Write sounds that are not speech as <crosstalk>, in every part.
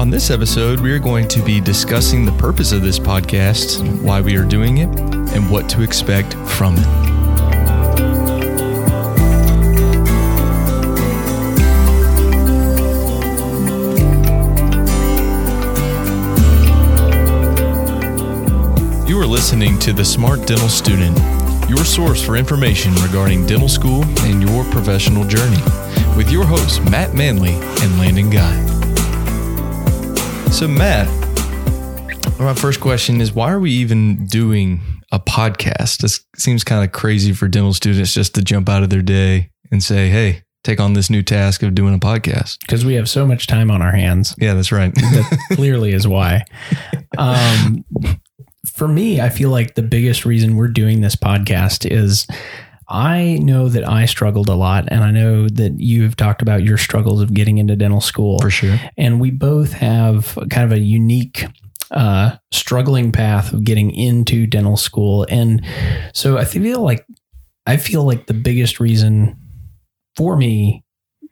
On this episode, we are going to be discussing the purpose of this podcast, why we are doing it, and what to expect from it. You are listening to The Smart Dental Student, your source for information regarding dental school and your professional journey, with your hosts, Matt Manley and Landon Guy. So, Matt, my first question is why are we even doing a podcast? This seems kind of crazy for dental students just to jump out of their day and say, hey, take on this new task of doing a podcast. because we have so much time on our hands. Yeah, that's right. That <laughs> clearly is why. Um, for me, I feel like the biggest reason we're doing this podcast is I know that I struggled a lot, and I know that you have talked about your struggles of getting into dental school. for sure. and we both have kind of a unique uh, struggling path of getting into dental school and so i feel like i feel like the biggest reason for me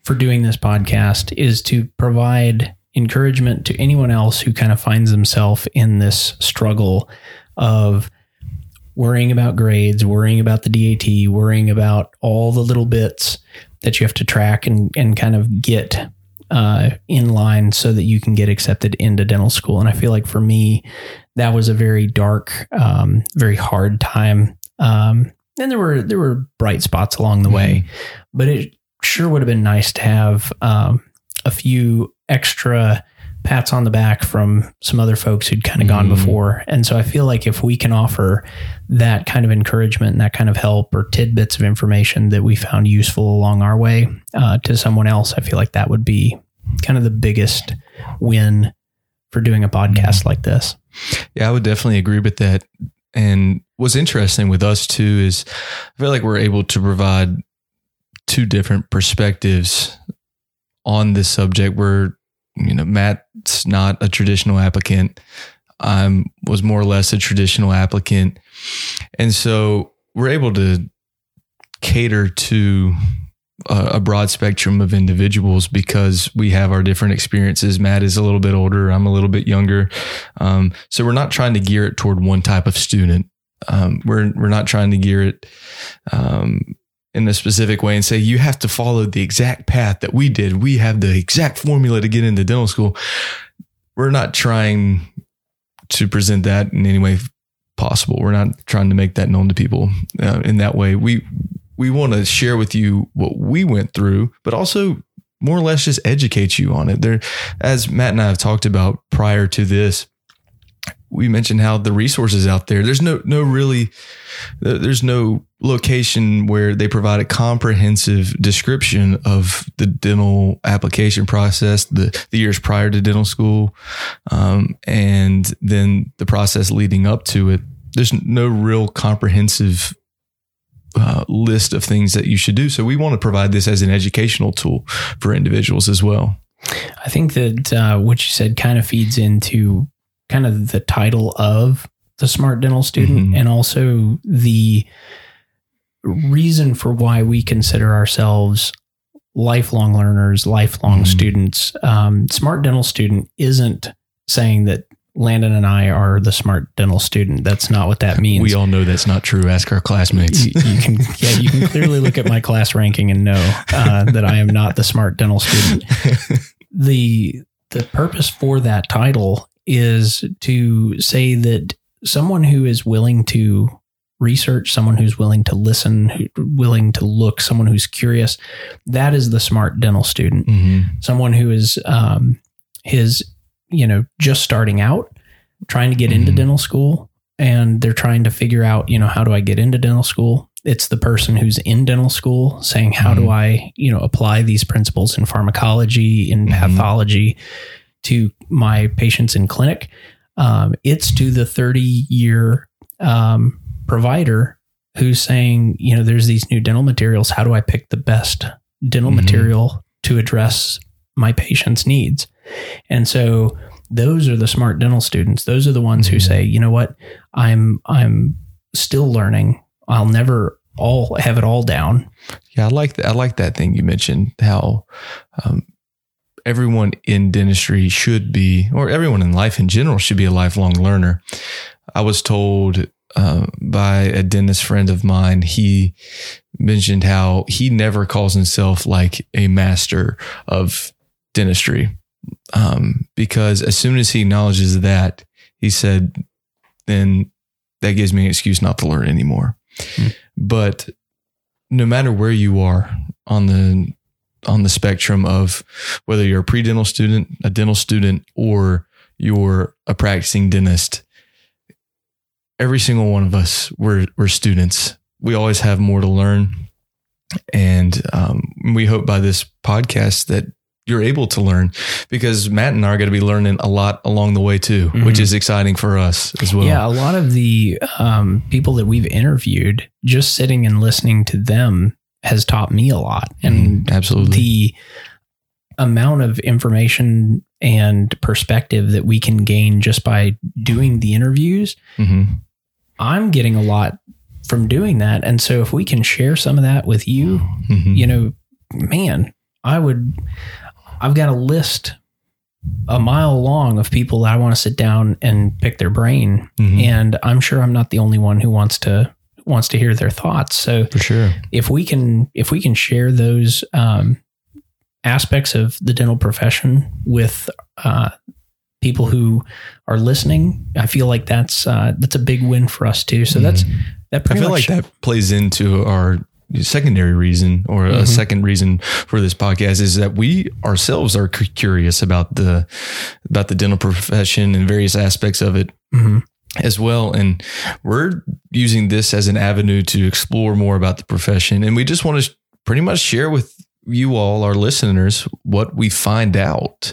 for doing this podcast is to provide encouragement to anyone else who kind of finds themselves in this struggle of worrying about grades worrying about the DAT worrying about all the little bits that you have to track and, and kind of get uh, in line so that you can get accepted into dental school. And I feel like for me, that was a very dark, um, very hard time. Um, and there were there were bright spots along the way, but it sure would have been nice to have um, a few extra pats on the back from some other folks who'd kind of gone Mhm. before. And so I feel like if we can offer that kind of encouragement and that kind of help or tidbits of information that we found useful along our way uh, to someone else, I feel like that would be kind of the biggest win for doing a podcast like this. Yeah, I would definitely agree with that. And what's interesting with us too is I feel like we're able to provide two different perspectives on this subject. Where you know Matt's not a traditional applicant. I was more or less a traditional applicant, and so we're able to cater to a, a broad spectrum of individuals because we have our different experiences. Matt is a little bit older. I'm a little bit younger. Um, so we're not trying to gear it toward one type of student. Um, we're we're not trying to gear it um, in a specific way and say you have to follow the exact path that we did. We have the exact formula to get into dental school. We're not trying to present that in any way possible. We're not trying to make that known to people uh, in that way. We we want to share with you what we went through, but also more or less just educate you on it. There, as Matt and I have talked about prior to this, we mentioned how the resources out there. There's no no really there's no location where they provide a comprehensive description of the dental application process, the the years prior to dental school, um, and then the process leading up to it. There's no real comprehensive uh, list of things that you should do. So we want to provide this as an educational tool for individuals as well. I think that uh, what you said kind of feeds into kind of the title of the smart dental student Mhm. and also the reason for why we consider ourselves lifelong learners, lifelong Mhm. students. Um, smart dental student isn't saying that Landon and I are the smart dental student. That's not what that means. We all know that's not true. Ask our classmates. you, you can yeah you can clearly look at my class ranking and know uh, that I am not the smart dental student. <laughs> the The purpose for that title is to say that someone who is willing to research, someone who's willing to listen, who, willing to look, someone who's curious, that is the smart dental student. Mhm. Someone who is um, his you know just starting out, trying to get into Mhm. dental school, and they're trying to figure out you know how do I get into dental school. It's the person who's in dental school saying, how do Mhm. I, you know, apply these principles in pharmacology, in Mhm. pathology to my patients in clinic? Um, it's to the 30 year um, provider who's saying, you know, there's these new dental materials. How do I pick the best dental Mhm. material to address my patient's needs? And so those are the smart dental students. Those are the ones who Mhm. say, you know what, I'm I'm still learning. I'll never all have it all down. Yeah, I like that. I like that thing you mentioned. How um, everyone in dentistry should be, or everyone in life in general should be a lifelong learner. I was told uh, by a dentist friend of mine, he mentioned how he never calls himself like a master of dentistry. Um, because as soon as he acknowledges that, he said, then that gives me an excuse not to learn anymore. Hmm. But no matter where you are on the on the spectrum of whether you're a pre-dental student, a dental student, or you're a practicing dentist, every single one of us we're we're students. We always have more to learn, and um, we hope by this podcast that you're able to learn because Matt and I are going to be learning a lot along the way too, mm-hmm. which is exciting for us as well. Yeah, a lot of the um, people that we've interviewed, just sitting and listening to them has taught me a lot, and mm, absolutely the amount of information and perspective that we can gain just by doing the interviews. Mm-hmm. I'm getting a lot from doing that, and so if we can share some of that with you, mm-hmm. you know, man, I would I've got a list a mile long of people that I want to sit down and pick their brain. Mm-hmm. And I'm sure I'm not the only one who wants to wants to hear their thoughts. So for sure, if we can if we can share those um, aspects of the dental profession with uh, people who are listening, I feel like that's uh, that's a big win for us too. So mm-hmm. that's that. I feel like that plays into our secondary reason or mm-hmm. a second reason for this podcast is that we ourselves are curious about the about the dental profession and various aspects of it mm-hmm. as well and we're using this as an avenue to explore more about the profession and we just want to pretty much share with you all our listeners what we find out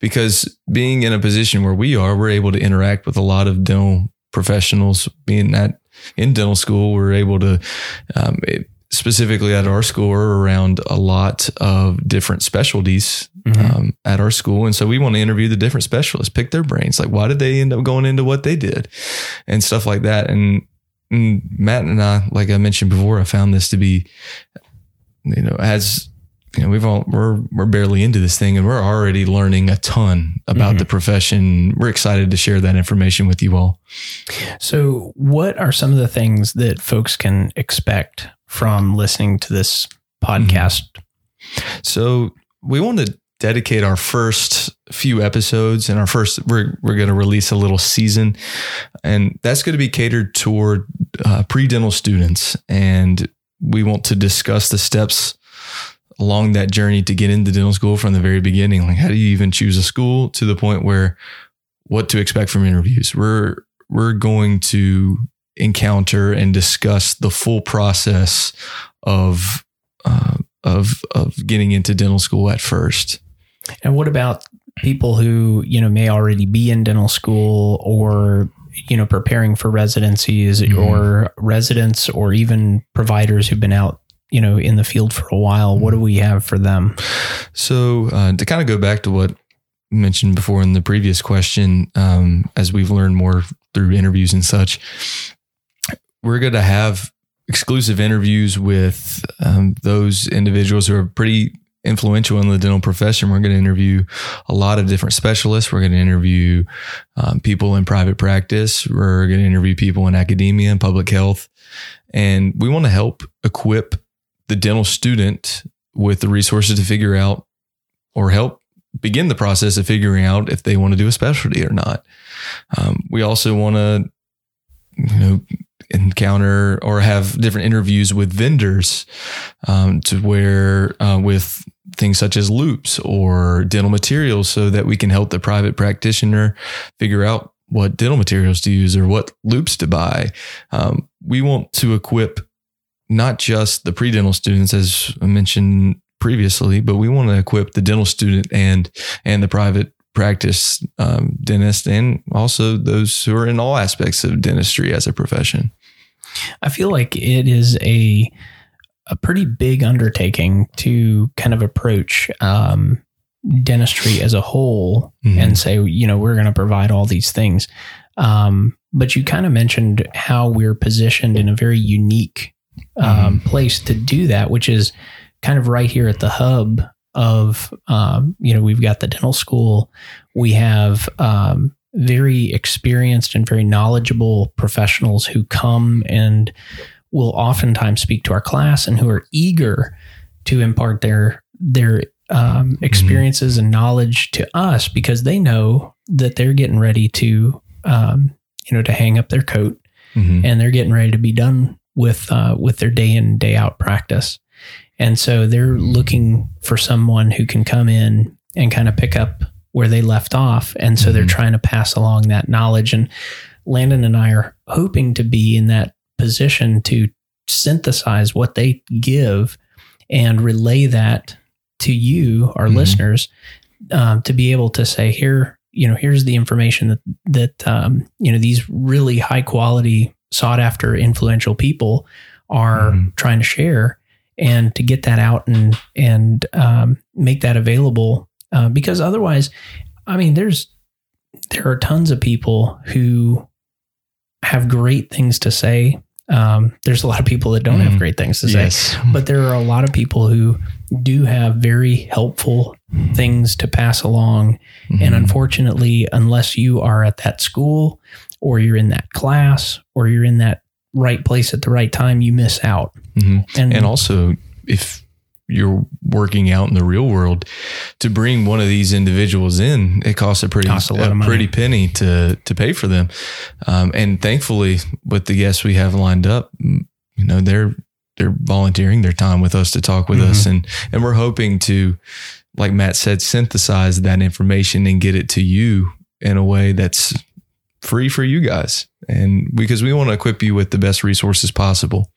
because being in a position where we are we're able to interact with a lot of dental professionals being that in dental school we're able to um, it, specifically at our school are around a lot of different specialties mm-hmm. um, at our school. And so we want to interview the different specialists, pick their brains. Like, why did they end up going into what they did and stuff like that? And, and Matt and I, like I mentioned before, I found this to be, you know, as you know, we've all we're we're barely into this thing and we're already learning a ton about mm-hmm. the profession. We're excited to share that information with you all. So, what are some of the things that folks can expect from listening to this podcast? Mm-hmm. So, we want to dedicate our first few episodes and our first we're we're going to release a little season and that's going to be catered toward uh, pre-dental students and we want to discuss the steps along that journey to get into dental school from the very beginning. Like, how do you even choose a school to the point where what to expect from interviews? We're we're going to encounter and discuss the full process of uh, of of getting into dental school at first. And what about people who you know may already be in dental school or you know preparing for residencies mm-hmm. or residents or even providers who've been out you know in the field for a while what do we have for them so uh, to kind of go back to what mentioned before in the previous question um, as we've learned more through interviews and such we're going to have exclusive interviews with um, those individuals who are pretty influential in the dental profession. We're going to interview a lot of different specialists. We're going to interview um, people in private practice. We're going to interview people in academia and public health. And we want to help equip the dental student with the resources to figure out or help begin the process of figuring out if they want to do a specialty or not. Um, we also want to, you know, encounter or have different interviews with vendors um, to where uh, with things such as loupes or dental materials so that we can help the private practitioner figure out what dental materials to use or what loupes to buy. Um, we want to equip not just the pre-dental students, as I mentioned previously, but we want to equip the dental student and and the private practice um, dentist, and also those who are in all aspects of dentistry as a profession. I feel like it is a a pretty big undertaking to kind of approach um, dentistry as a whole mm-hmm. and say, you know, we're going to provide all these things. Um, but you kind of mentioned how we're positioned in a very unique um, mm-hmm. place to do that, which is kind of right here at the hub of um, you know we've got the dental school we have um, very experienced and very knowledgeable professionals who come and will oftentimes speak to our class and who are eager to impart their their um, experiences and knowledge to us because they know that they're getting ready to um, you know to hang up their coat Mhm. and they're getting ready to be done with uh, with their day in day out practice and so they're looking for someone who can come in and kind of pick up where they left off and so they're Mhm. trying to pass along that knowledge and landon and i are hoping to be in that position to synthesize what they give and relay that to you our Mhm. listeners um, to be able to say here you know here's the information that that um, you know these really high quality sought after influential people are Mhm. trying to share and to get that out and and um, make that available uh, because otherwise i mean there's there are tons of people who have great things to say um, there's a lot of people that don't Mhm. have great things to say Yes. <laughs> but there are a lot of people who do have very helpful things to pass along and Mhm. unfortunately, unless you are at that school or you're in that class or you're in that right place at the right time, you miss out. Mhm. And, And also, if you're working out in the real world, to bring one of these individuals in, it costs a pretty Costs a money. pretty penny to to pay for them. Um, and thankfully, with the guests we have lined up, you know they're they're volunteering their time with us to talk with us, Mm-hmm. and and we're hoping to, like Matt said, synthesize that information and get it to you in a way that's free for you guys, and because we want to equip you with the best resources possible.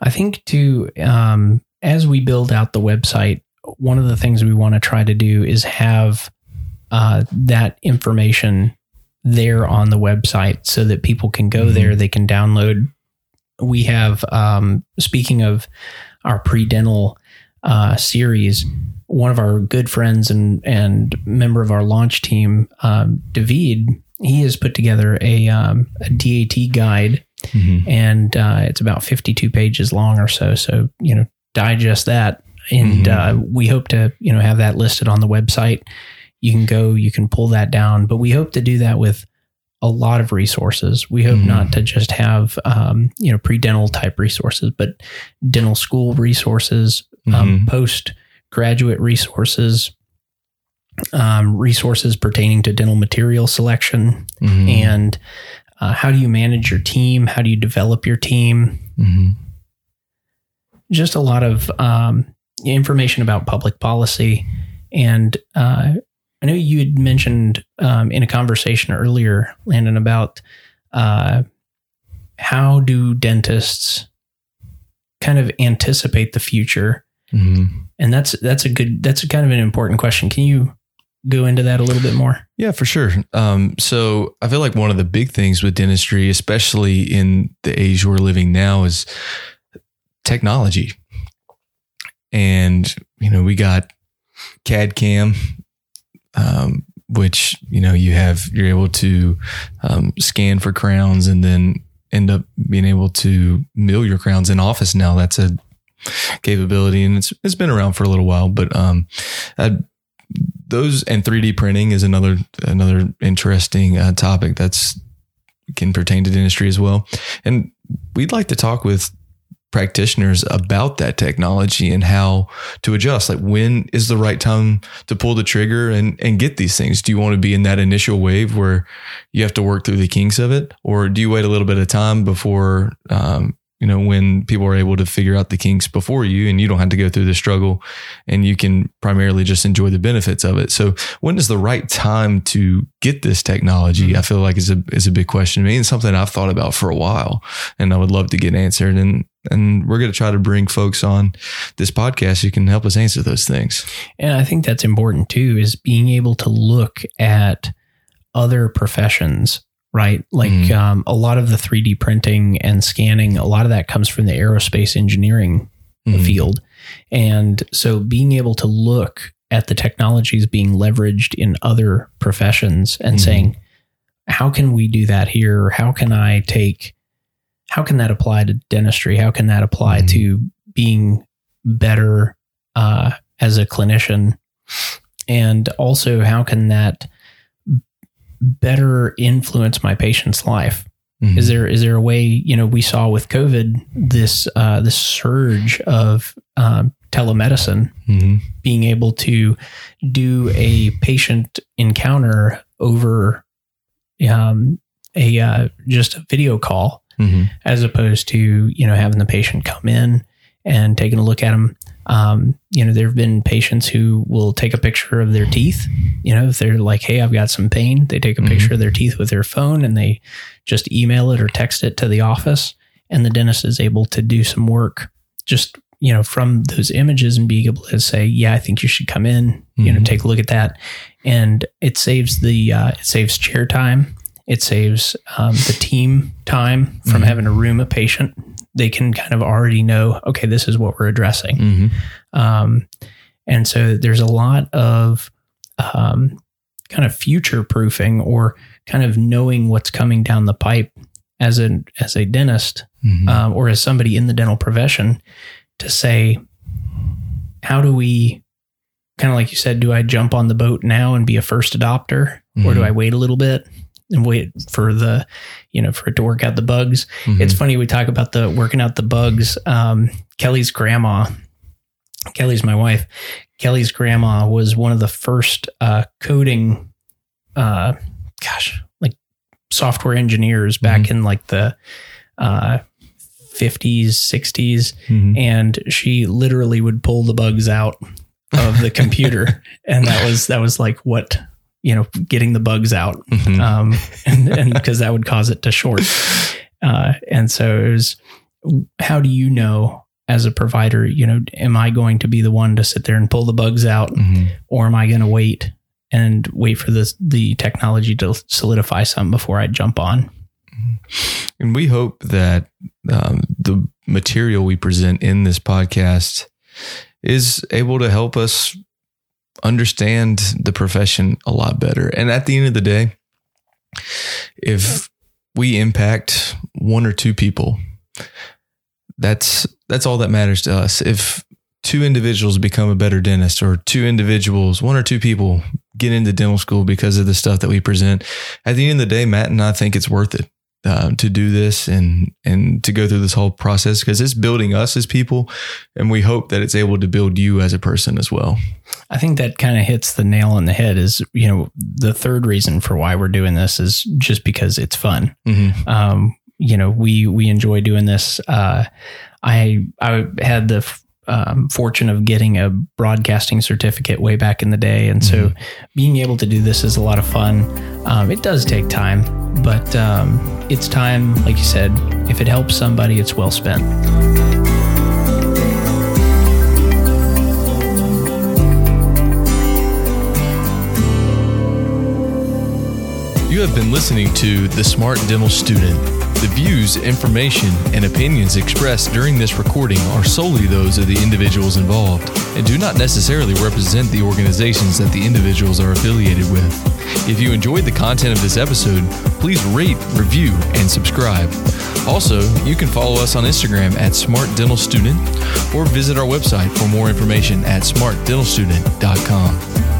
I think too, um, as we build out the website, one of the things we want to try to do is have uh, that information there on the website so that people can go Mhm. there, they can download. We have, um, speaking of our pre dental uh, series, one of our good friends and, and member of our launch team, um, David, he has put together a, um, a DAT guide Mhm. and uh, it's about 52 pages long or so. So, you know, digest that. And Mhm. uh, we hope to, you know, have that listed on the website. You can go, you can pull that down, but we hope to do that with a lot of resources. We hope Mhm. not to just have, um, you know, pre dental type resources, but dental school resources, um, Mhm. post graduate resources, um, resources pertaining to dental material selection, Mhm. and uh, how do you manage your team? How do you develop your team? Mhm. Just a lot of um, information about public policy. And uh, I know you had mentioned um, in a conversation earlier, Landon, about uh, how do dentists kind of anticipate the future? Mhm. And that's that's a good that's a kind of an important question. Can you go into that a little bit more? Yeah, for sure. Um, so I feel like one of the big things with dentistry, especially in the age we're living now, is technology. And, you know, we got CAD CAM, um, which, you know, you have, you're able to um, scan for crowns and then end up being able to mill your crowns in office now. That's a capability and it's, it's been around for a little while, but um, I, those and 3D printing is another another interesting uh, topic that's can pertain to dentistry as well. And we'd like to talk with practitioners about that technology and how to adjust. Like when is the right time to pull the trigger and and get these things? Do you want to be in that initial wave where you have to work through the kinks of it, or do you wait a little bit of time before? Um, you know, when people are able to figure out the kinks before you and you don't have to go through the struggle and you can primarily just enjoy the benefits of it. So when is the right time to get this technology? Mm-hmm. I feel like is a is a big question to me and something I've thought about for a while and I would love to get answered. And and we're going to try to bring folks on this podcast who can help us answer those things. And I think that's important too, is being able to look at other professions, right? Like Mhm. um, a lot of the 3D printing and scanning, a lot of that comes from the aerospace engineering Mhm. field. And so being able to look at the technologies being leveraged in other professions and Mhm. saying, how can we do that here? How can I take, how can that apply to dentistry? How can that apply to being better uh, as a clinician? And also, how can that better influence my patient's life? Mhm. Is there is there a way you know we saw with COVID this uh, this surge of um, telemedicine Mhm. being able to do a patient encounter over um, a uh, just a video call Mhm. as opposed to you know having the patient come in and taking a look at them. Um, you know, there have been patients who will take a picture of their teeth. You know, if they're like, "Hey, I've got some pain," they take a Mhm. picture of their teeth with their phone and they just email it or text it to the office, and the dentist is able to do some work just you know from those images and being able to say, "Yeah, I think you should come in." You know, Mhm. take a look at that, and it saves the uh, it saves chair time. It saves um, the team time from Mhm. having to room a patient. They can kind of already know, okay, this is what we're addressing. Mhm. Um, and so there's a lot of um, kind of future proofing or kind of knowing what's coming down the pipe as a as a dentist Mhm. um, or as somebody in the dental profession to say, how do we kind of like you said, do I jump on the boat now and be a first adopter, or do Mhm. I wait a little bit and wait for the, you know, for it to work out the bugs? Mhm. It's funny we talk about the working out the bugs. Um, Kelly's grandma, Kelly's my wife. Kelly's grandma was one of the first uh, coding, uh, gosh, like software engineers back in like the uh, 50s, 60s, Mhm. and she literally would pull the bugs out of the computer, <laughs> and that was that was like what you know, getting the bugs out Mhm. um, <laughs> and because that would cause it to short. Uh, and so it was, how do you know as a provider, you know, am I going to be the one to sit there and pull the bugs out, Mhm. or am I going to wait and wait for this the technology to solidify something before I jump on? And we hope that um, the material we present in this podcast is able to help us understand the profession a lot better. And at the end of the day, if we impact one or two people, that's that's all that matters to us. If two individuals become a better dentist or two individuals, one or two people get into dental school because of the stuff that we present, at the end of the day, Matt and I think it's worth it uh, to do this and and to go through this whole process because it's building us as people, and we hope that it's able to build you as a person as well. I think that kind of hits the nail on the head. Is you know the third reason for why we're doing this is just because it's fun. Mm-hmm. um, you know, we we enjoy doing this. Uh, I I had the f- um, fortune of getting a broadcasting certificate way back in the day, and so being able to do this is a lot of fun. Um, it does take time, but um, it's time, like you said, if it helps somebody, it's well spent. You have been listening to The Smart Dental Student. The views, information, and opinions expressed during this recording are solely those of the individuals involved and do not necessarily represent the organizations that the individuals are affiliated with. If you enjoyed the content of this episode, please rate, review, and subscribe. Also, you can follow us on Instagram at Smart Dental Student or visit our website for more information at smartdentalstudent.com.